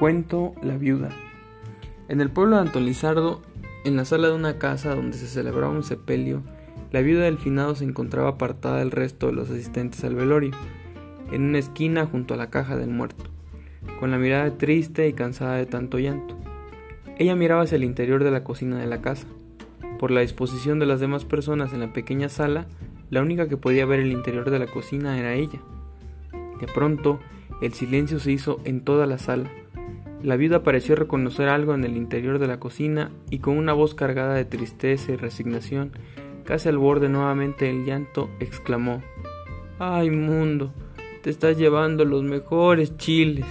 Cuento La viuda. En el pueblo de Antolizardo, en la sala de una casa donde se celebraba un sepelio, la viuda del finado se encontraba apartada del resto de los asistentes al velorio, en una esquina junto a la caja del muerto, con la mirada triste y cansada de tanto llanto. Ella miraba hacia el interior de la cocina de la casa. Por la disposición de las demás personas en la pequeña sala, la única que podía ver el interior de la cocina era ella. De pronto, el silencio se hizo en toda la sala la viuda pareció reconocer algo en el interior de la cocina y con una voz cargada de tristeza y resignación, casi al borde nuevamente del llanto, exclamó Ay mundo, te estás llevando los mejores chiles.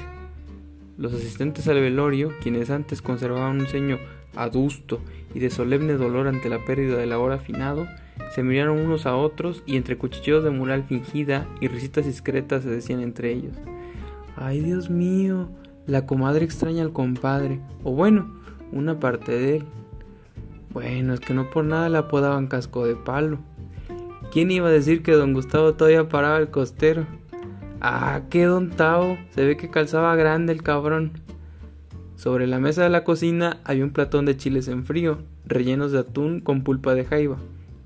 Los asistentes al velorio, quienes antes conservaban un ceño adusto y de solemne dolor ante la pérdida del ahora afinado, se miraron unos a otros y entre cuchillos de mural fingida y risitas discretas se decían entre ellos Ay Dios mío, la comadre extraña al compadre, o bueno, una parte de él. Bueno, es que no por nada le apodaban casco de palo. ¿Quién iba a decir que don Gustavo todavía paraba el costero? Ah, qué don Tavo, se ve que calzaba grande el cabrón. Sobre la mesa de la cocina había un platón de chiles en frío, rellenos de atún con pulpa de jaiba,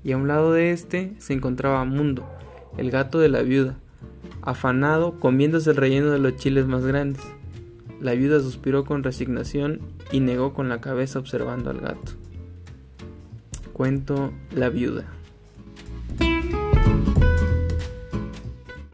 y a un lado de este se encontraba Mundo, el gato de la viuda, afanado comiéndose el relleno de los chiles más grandes. La viuda suspiró con resignación y negó con la cabeza observando al gato. Cuento La viuda.